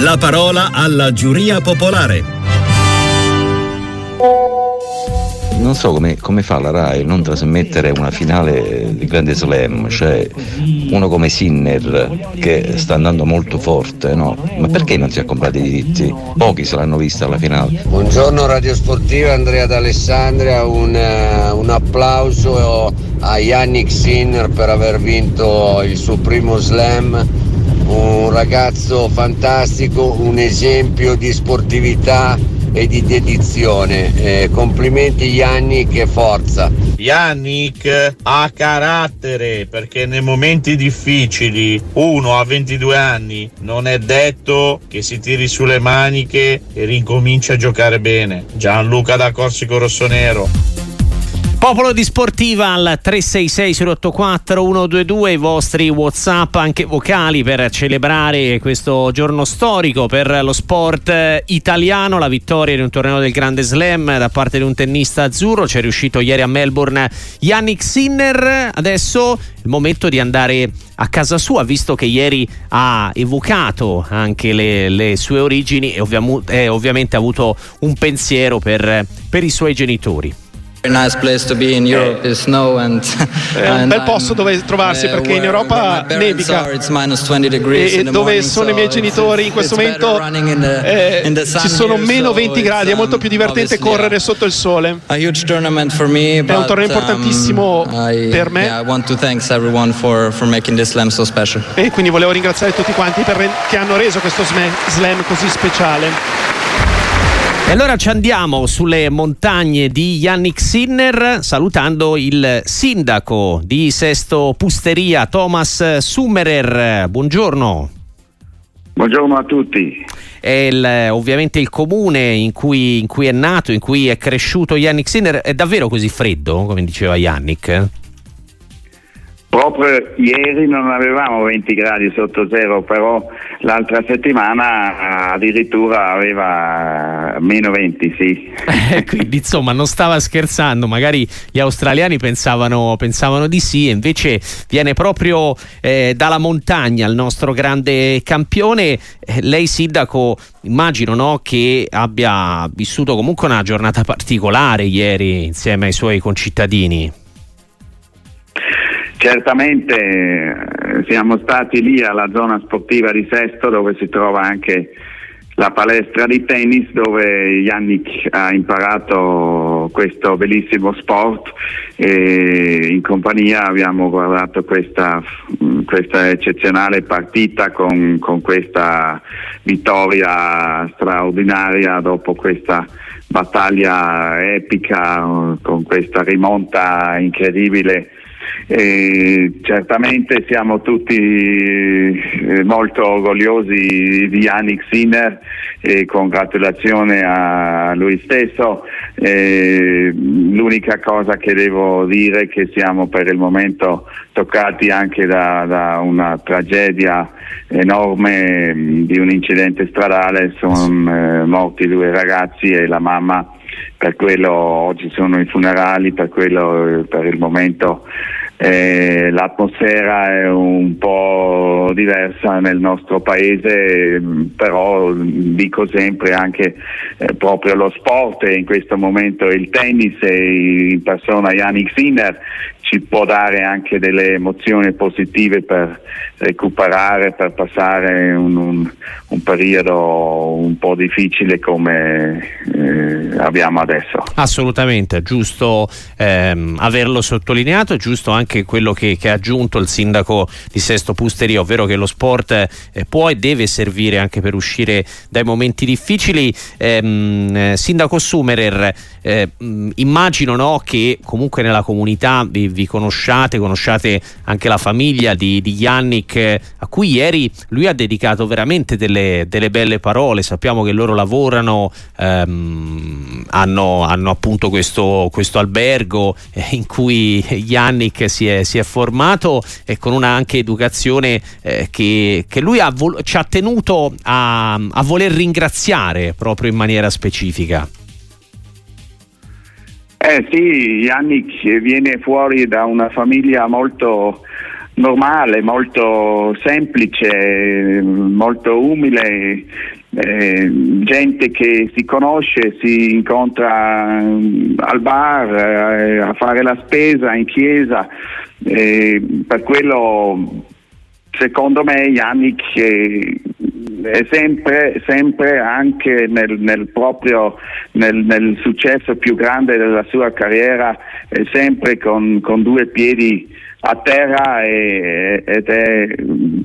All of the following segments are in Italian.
La parola alla giuria popolare. non so come, come, fa la RAI non trasmettere una finale di Grande Slam, cioè uno come Sinner che sta andando molto forte, no? Ma perché non si è comprato i diritti? Pochi se l'hanno vista alla finale. Buongiorno Radio Sportiva, Andrea d'Alessandria, un, uh, un applauso a Yannick Sinner per aver vinto il suo primo slam un ragazzo fantastico, un esempio di sportività e di dedizione. Eh, complimenti Yannick e forza. Yannick ha carattere perché nei momenti difficili, uno a 22 anni, non è detto che si tiri sulle maniche e rincomincia a giocare bene. Gianluca da Corsico Rossonero. Popolo di Sportiva al 366 084 122 i vostri Whatsapp anche vocali per celebrare questo giorno storico per lo sport italiano, la vittoria di un torneo del Grande Slam da parte di un tennista azzurro, c'è riuscito ieri a Melbourne Yannick Sinner, adesso il momento di andare a casa sua, visto che ieri ha evocato anche le, le sue origini e ovvia- eh, ovviamente ha avuto un pensiero per, per i suoi genitori. Nice and, è un bel posto dove trovarsi uh, perché in Europa nevica. e dove sono i miei genitori in questo momento eh, ci sono meno 20 gradi è molto più divertente correre sotto il sole. È un torneo importantissimo um, per me. e quindi volevo ringraziare tutti quanti che hanno reso questo slam così speciale e allora ci andiamo sulle montagne di Yannick Sinner salutando il sindaco di Sesto Pusteria, Thomas Summerer. Buongiorno. Buongiorno a tutti. È il, ovviamente il comune in cui, in cui, è nato, in cui è cresciuto Yannick Sinner. È davvero così freddo, come diceva Yannick? Proprio ieri non avevamo 20 gradi sotto zero, però l'altra settimana addirittura aveva meno 20, sì. Eh, quindi insomma non stava scherzando, magari gli australiani pensavano, pensavano di sì, invece viene proprio eh, dalla montagna il nostro grande campione. Eh, lei sindaco immagino no, che abbia vissuto comunque una giornata particolare ieri insieme ai suoi concittadini. Certamente eh, siamo stati lì alla zona sportiva di Sesto dove si trova anche la palestra di tennis dove Yannick ha imparato questo bellissimo sport e in compagnia abbiamo guardato questa, questa eccezionale partita con, con, questa vittoria straordinaria dopo questa battaglia epica con questa rimonta incredibile e certamente siamo tutti eh, molto orgogliosi di Yannick Sinner e congratulazioni a lui stesso. E l'unica cosa che devo dire è che siamo per il momento toccati anche da, da una tragedia enorme di un incidente stradale, sono eh, morti due ragazzi e la mamma per quello oggi sono i funerali, per quello per il momento eh, l'atmosfera è un po' diversa nel nostro paese, però dico sempre anche eh, proprio lo sport e in questo momento il tennis e in persona Yannick Sinner ci può dare anche delle emozioni positive per recuperare, per passare un, un, un periodo un po' difficile come eh, abbiamo adesso. Assolutamente, giusto ehm, averlo sottolineato, è giusto anche quello che, che, ha aggiunto il sindaco di Sesto Pusteria, ovvero che lo sport eh, può e deve servire anche per uscire dai momenti difficili. Ehm, eh, sindaco Sumerer, eh, immagino no, che comunque nella comunità vi, vi conosciate, conosciate anche la famiglia di, di Yannick, a cui ieri lui ha dedicato veramente delle, delle belle parole. Sappiamo che loro lavorano, ehm, hanno, hanno, appunto questo, questo albergo eh, in cui Yannick si è, si è, formato e con una anche educazione eh, che, che, lui ha vol- ci ha tenuto a, a voler ringraziare proprio in maniera specifica. Eh sì, Yannick viene fuori da una famiglia molto normale, molto semplice, molto umile, eh, gente che si conosce, si incontra mm, al bar, eh, a fare la spesa, in chiesa. Eh, per quello secondo me Yannick eh, sempre, sempre anche nel, nel proprio nel, nel, successo più grande della sua carriera, sempre con, con due piedi a terra e, ed è,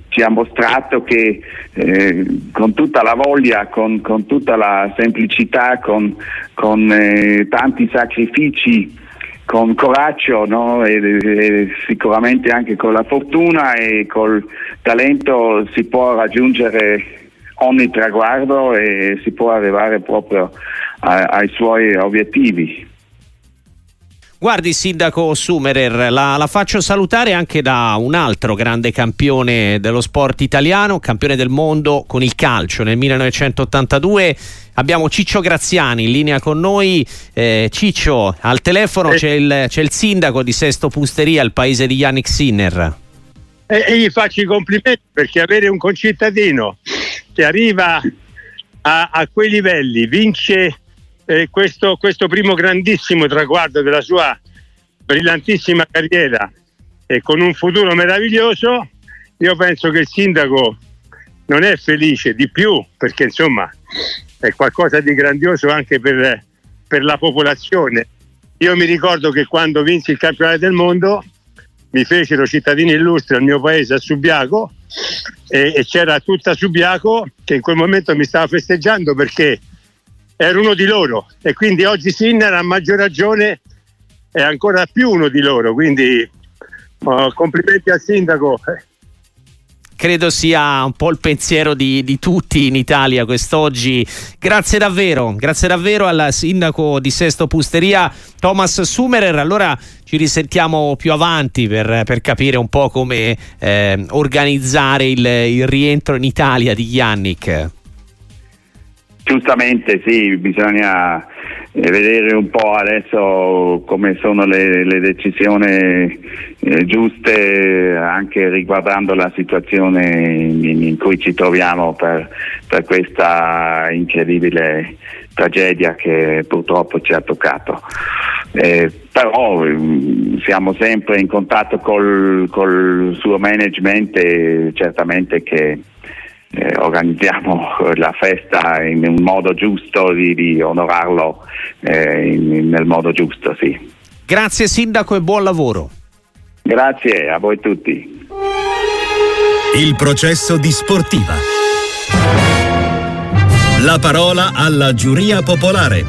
ci ha mostrato che eh, con tutta la voglia, con, con tutta la semplicità, con, con eh, tanti sacrifici, con coraggio no? e, e sicuramente anche con la fortuna e col talento si può raggiungere ogni traguardo e si può arrivare proprio a, ai suoi obiettivi. Guardi, Sindaco Sumerer, la, la, faccio salutare anche da un altro grande campione dello sport italiano, campione del mondo con il calcio nel 1982. Abbiamo Ciccio Graziani in linea con noi. Eh, Ciccio, al telefono eh. c'è, il, c'è, il, sindaco di Sesto Pusteria, il paese di Yannick Sinner. E, e gli faccio i complimenti perché avere un concittadino che arriva a, a quei livelli, vince eh, questo, questo, primo grandissimo traguardo della sua brillantissima carriera e con un futuro meraviglioso, io penso che il sindaco non è felice di più perché insomma è qualcosa di grandioso anche per, per la popolazione. Io mi ricordo che quando vinsi il campionato del mondo mi fecero cittadini illustri al mio paese a Subiaco e, e c'era tutta Subiaco che in quel momento mi stava festeggiando perché era uno di loro e quindi oggi Sinner a maggior ragione è ancora più uno di loro, quindi oh, complimenti al sindaco. Credo sia un po' il pensiero di, di, tutti in Italia quest'oggi. Grazie davvero, grazie davvero al sindaco di Sesto Pusteria Thomas Sumerer. Allora ci risentiamo più avanti per, per capire un po' come eh, organizzare il, il rientro in Italia di Yannick. Giustamente sì, bisogna eh, vedere un po' adesso come sono le, le decisioni eh, giuste anche riguardando la situazione in, in cui ci troviamo per, per, questa incredibile tragedia che purtroppo ci ha toccato. Eh, però mm, siamo sempre in contatto col, col suo management e certamente che eh, organizziamo la festa in un modo giusto di, di onorarlo eh, in, nel modo giusto, sì. Grazie Sindaco e buon lavoro. Grazie a voi tutti. Il processo di sportiva. La parola alla giuria popolare.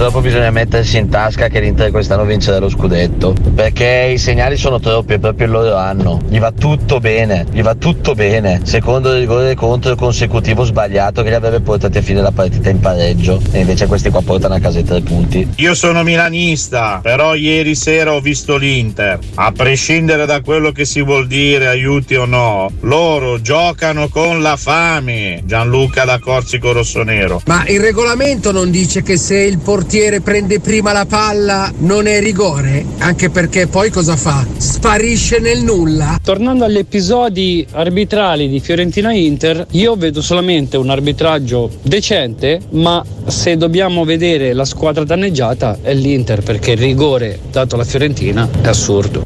Purtroppo bisogna mettersi in tasca che l'Inter quest'anno vincerà lo scudetto. Perché i segnali sono troppi, proprio il loro anno. Gli va tutto bene, gli va tutto bene. Secondo rigore contro consecutivo sbagliato che li avrebbe portati a fine la partita in pareggio. E invece questi qua portano a casa i tre punti. Io sono milanista, però ieri sera ho visto l'Inter. A prescindere da quello che si vuol dire, aiuti o no, loro giocano con la fame. Gianluca da Corsico Rossonero. Ma il regolamento non dice che se il portiere portiere prende prima la palla non è rigore? Anche perché poi cosa fa? Sparisce nel nulla. Tornando agli episodi arbitrali di Fiorentina Inter, io vedo solamente un arbitraggio decente, ma se dobbiamo vedere la squadra danneggiata è l'Inter perché il rigore dato alla Fiorentina è assurdo.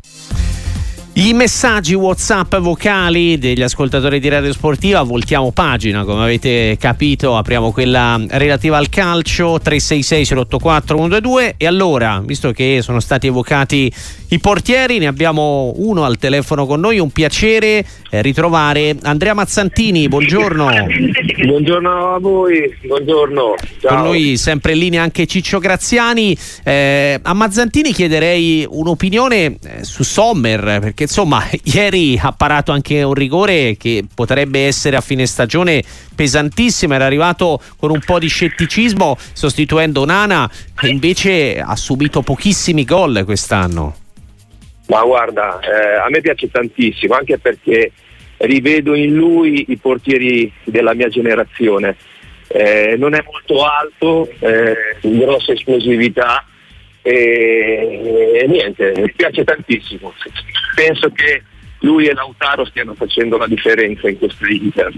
I messaggi WhatsApp vocali degli ascoltatori di Radio Sportiva, voltiamo pagina, come avete capito, apriamo quella relativa al calcio 366 084 122 e allora, visto che sono stati evocati i portieri, ne abbiamo uno al telefono con noi, un piacere eh, ritrovare Andrea Mazzantini, buongiorno. Buongiorno a voi, buongiorno. Ciao. Con noi sempre in linea anche Ciccio Graziani. Eh, a Mazzantini chiederei un'opinione eh, su Sommer, perché insomma ieri ha parato anche un rigore che potrebbe essere a fine stagione pesantissimo, era arrivato con un po' di scetticismo sostituendo Nana e invece ha subito pochissimi gol quest'anno. Ma guarda, eh, a me piace tantissimo, anche perché rivedo in lui i portieri della mia generazione. Eh, non è molto alto, eh, grossa esplosività, e, e niente, mi piace tantissimo. Penso che lui e Lautaro stiano facendo la differenza in questo Inter.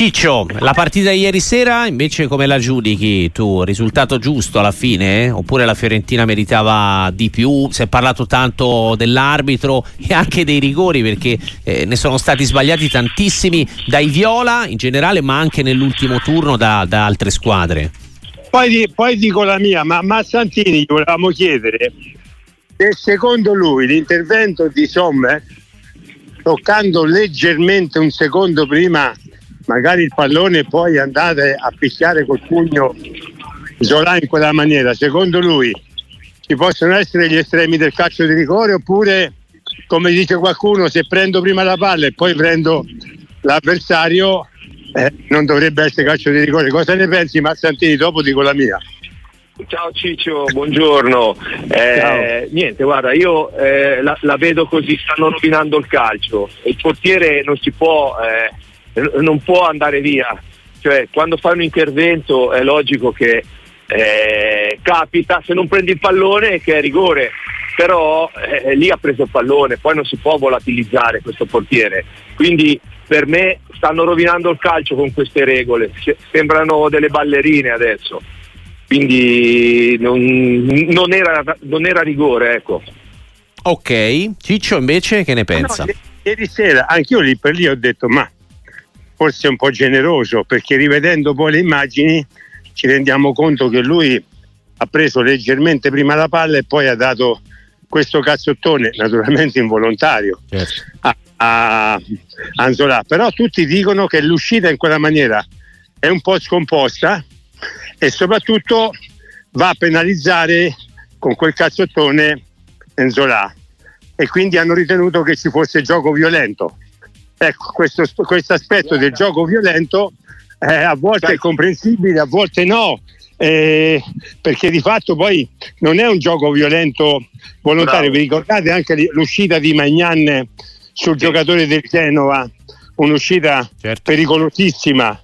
Ciccio, la partita di ieri sera invece come la giudichi tu? Risultato giusto alla fine? Oppure la Fiorentina meritava di più? Si è parlato tanto dell'arbitro e anche dei rigori perché eh, ne sono stati sbagliati tantissimi dai Viola in generale ma anche nell'ultimo turno da, da altre squadre. Poi, poi, dico la mia, ma Massantini volevamo chiedere se secondo lui l'intervento di Sommer toccando leggermente un secondo prima magari il pallone poi andate a picchiare col pugno Zola in quella maniera, secondo lui ci possono essere gli estremi del calcio di rigore oppure come dice qualcuno se prendo prima la palla e poi prendo l'avversario eh, non dovrebbe essere calcio di rigore. Cosa ne pensi Mazzantini? Dopo dico la mia. Ciao Ciccio, buongiorno. Eh, Ciao. Niente, guarda, io eh, la, la, vedo così, stanno rovinando il calcio. Il portiere non si può, eh, non può andare via. Cioè, quando fai un intervento è logico che eh, capita, se non prendi il pallone che è rigore, però eh, lì ha preso il pallone, poi non si può volatilizzare questo portiere. Quindi per me stanno rovinando il calcio con queste regole, sembrano delle ballerine adesso, quindi non, non, era, non era, rigore. Ecco. Ok, Ciccio invece che ne pensa? No, ieri sera anch'io lì per lì ho detto ma forse un po' generoso perché rivedendo poi le immagini ci rendiamo conto che lui ha preso leggermente prima la palla e poi ha dato questo cazzottone, naturalmente involontario, certo. a, a Anzola. Però tutti dicono che l'uscita in quella maniera è un po' scomposta e soprattutto va a penalizzare con quel cazzottone Enzola e quindi hanno ritenuto che ci fosse gioco violento. Ecco, questo, questo aspetto del gioco violento eh, a volte è comprensibile, a volte no, eh, perché di fatto poi non è un gioco violento volontario. Bravo. Vi ricordate anche l'uscita di Magnan sul sì. giocatore del Genova, un'uscita certo. pericolosissima.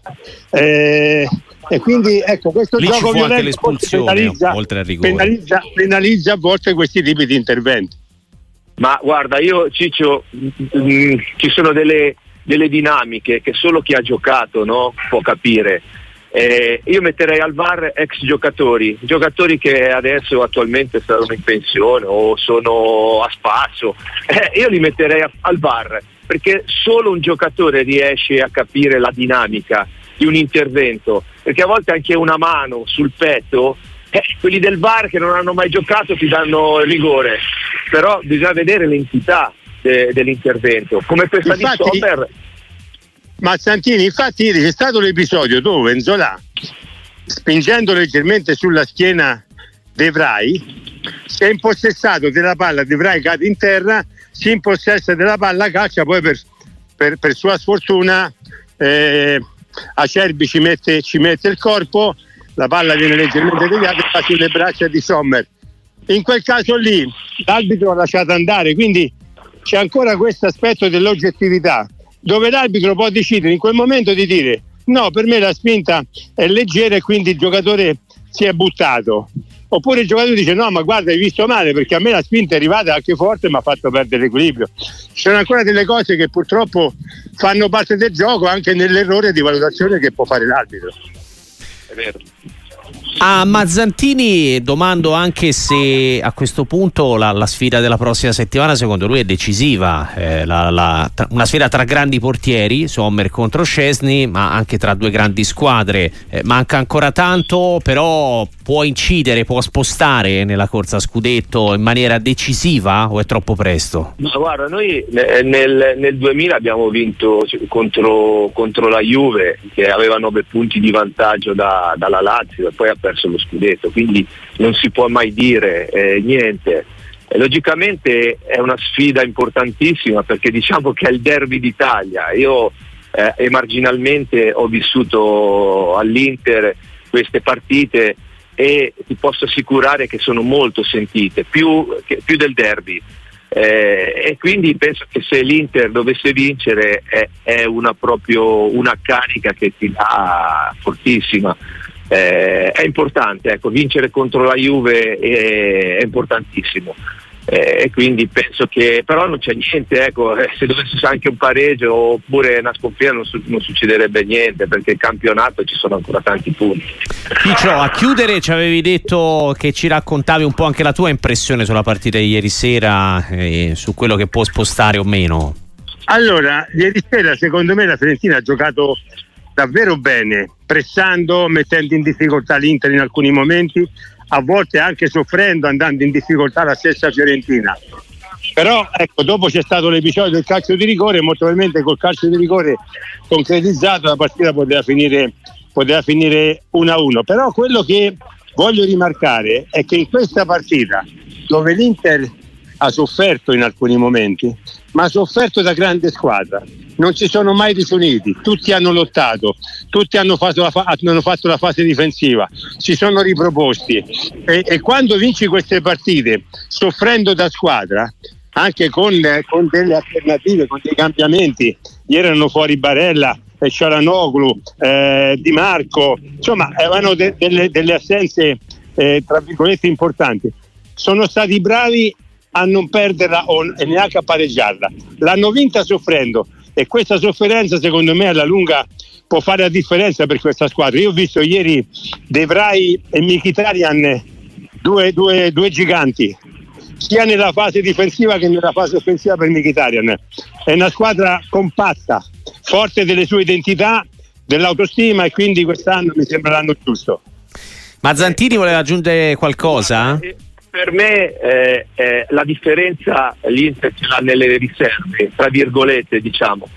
Eh, e quindi ecco questo Lì gioco violento penalizza, penalizza, penalizza a volte questi tipi di interventi. Ma guarda, io Ciccio, mh, mm, mm, ci sono delle, delle, dinamiche che solo chi ha giocato no, può capire. Eh, io metterei al VAR ex giocatori, giocatori che adesso attualmente saranno in pensione o sono a spasso, eh, io li metterei a, al VAR perché solo un giocatore riesce a capire la dinamica di un intervento, perché a volte anche una mano sul petto, eh, quelli del VAR che non hanno mai giocato ti danno il rigore, però bisogna vedere l'entità de, dell'intervento, come questa Infatti, di Sommer. Ma Santini, infatti ieri c'è stato l'episodio dove Enzola, spingendo leggermente sulla schiena De Vrij, si è impossessato della palla, De Vrij cade in terra, si impossessa della palla, caccia, poi per, per, per sua sfortuna eh, Acerbi ci mette, ci mette il corpo, la palla viene leggermente deviata e fa sulle braccia di Sommer. In quel caso lì l'arbitro ha lasciato andare, quindi c'è ancora questo aspetto dell'oggettività dove l'arbitro può decidere in quel momento di dire no, per me la spinta è leggera e quindi il giocatore si è buttato. Oppure il giocatore dice no, ma guarda, hai visto male perché a me la spinta è arrivata anche forte e mi ha fatto perdere l'equilibrio. Ci sono ancora delle cose che purtroppo fanno parte del gioco anche nell'errore di valutazione che può fare l'arbitro. È vero. A Mazzantini domando anche se a questo punto la, la sfida della prossima settimana secondo lui è decisiva, eh, la, la, tra, una sfida tra grandi portieri, Sommer contro Scesni, ma anche tra due grandi squadre. Eh, manca ancora tanto, però può incidere, può spostare nella corsa a scudetto in maniera decisiva o è troppo presto? No, guarda, noi nel, nel 2000 abbiamo vinto contro, contro, la Juve che aveva 9 punti di vantaggio da, dalla Lazio e poi ha perso lo scudetto, quindi non si può mai dire eh, niente. E logicamente è una sfida importantissima perché diciamo che è il derby d'Italia. Io eh, marginalmente ho vissuto all'Inter queste partite e ti posso assicurare che sono molto sentite, più, che, più del derby. Eh, e quindi penso che se l'Inter dovesse vincere è, è una, proprio una carica che ti dà fortissima eh, è importante, ecco, vincere contro la Juve è, è importantissimo. Eh, e quindi penso che però non c'è niente, ecco, eh, se dovesse anche un pareggio oppure una sconfitta non, su- non, succederebbe niente perché il campionato ci sono ancora tanti punti. Ciccio, a chiudere ci avevi detto che ci raccontavi un po' anche la tua impressione sulla partita di ieri sera e su quello che può spostare o meno. Allora, ieri sera secondo me la Fiorentina ha giocato davvero bene, pressando, mettendo in difficoltà l'Inter in alcuni momenti, a volte anche soffrendo, andando in difficoltà la stessa Fiorentina. Però ecco, dopo c'è stato l'episodio del calcio di rigore, molto probabilmente col calcio di rigore concretizzato la partita poteva finire, poteva finire 1-1. Però quello che voglio rimarcare è che in questa partita, dove l'Inter ha sofferto in alcuni momenti, ma ha sofferto da grande squadra. Non si sono mai disuniti, tutti hanno lottato, tutti hanno fatto la, fa- hanno fatto la fase difensiva, si sono riproposti. E, e, quando vinci queste partite soffrendo da squadra, anche con, con delle alternative, con dei cambiamenti, ieri erano fuori Barella, eh, Ciaranoglu, eh, Di Marco, insomma avevano de- delle, delle, assenze eh, tra virgolette importanti. Sono stati bravi a non perderla o neanche a pareggiarla. L'hanno vinta soffrendo e questa sofferenza secondo me alla lunga può fare la differenza per questa squadra. Io ho visto ieri De Vrij e Mkhitaryan due, due, due giganti sia nella fase difensiva che nella fase offensiva per Mkhitaryan. È una squadra compatta, forte delle sue identità, dell'autostima e quindi quest'anno mi sembra l'anno giusto. Mazzantini voleva aggiungere qualcosa? Per me eh, eh, la differenza l'Inter ce l'ha nelle riserve, tra virgolette diciamo,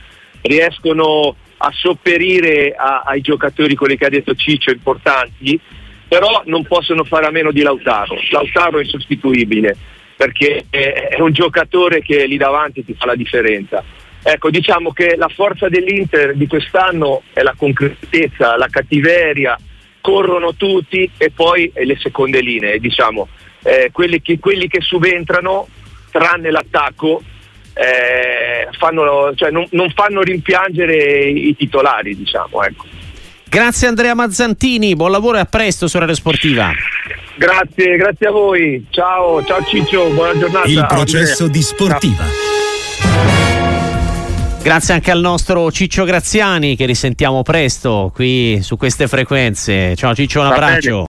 riescono a sopperire a, ai giocatori, quelli che ha detto Ciccio, importanti, però non possono fare a meno di Lautaro. Lautaro è insostituibile perché è un giocatore che lì davanti ti fa la differenza. Ecco, diciamo che la forza dell'Inter di quest'anno è la concretezza, la cattiveria, corrono tutti e poi le seconde linee, diciamo eh, quelli, che, quelli, che, subentrano, tranne l'attacco, eh, fanno, cioè non, non, fanno rimpiangere i titolari, diciamo. Ecco. Grazie Andrea Mazzantini, buon lavoro e a presto su Radio Sportiva. Grazie, grazie a voi. Ciao, ciao Ciccio, buona giornata. Il processo Andrea. di Sportiva. Ciao. Grazie anche al nostro Ciccio Graziani che risentiamo presto qui su queste frequenze. Ciao Ciccio, un abbraccio.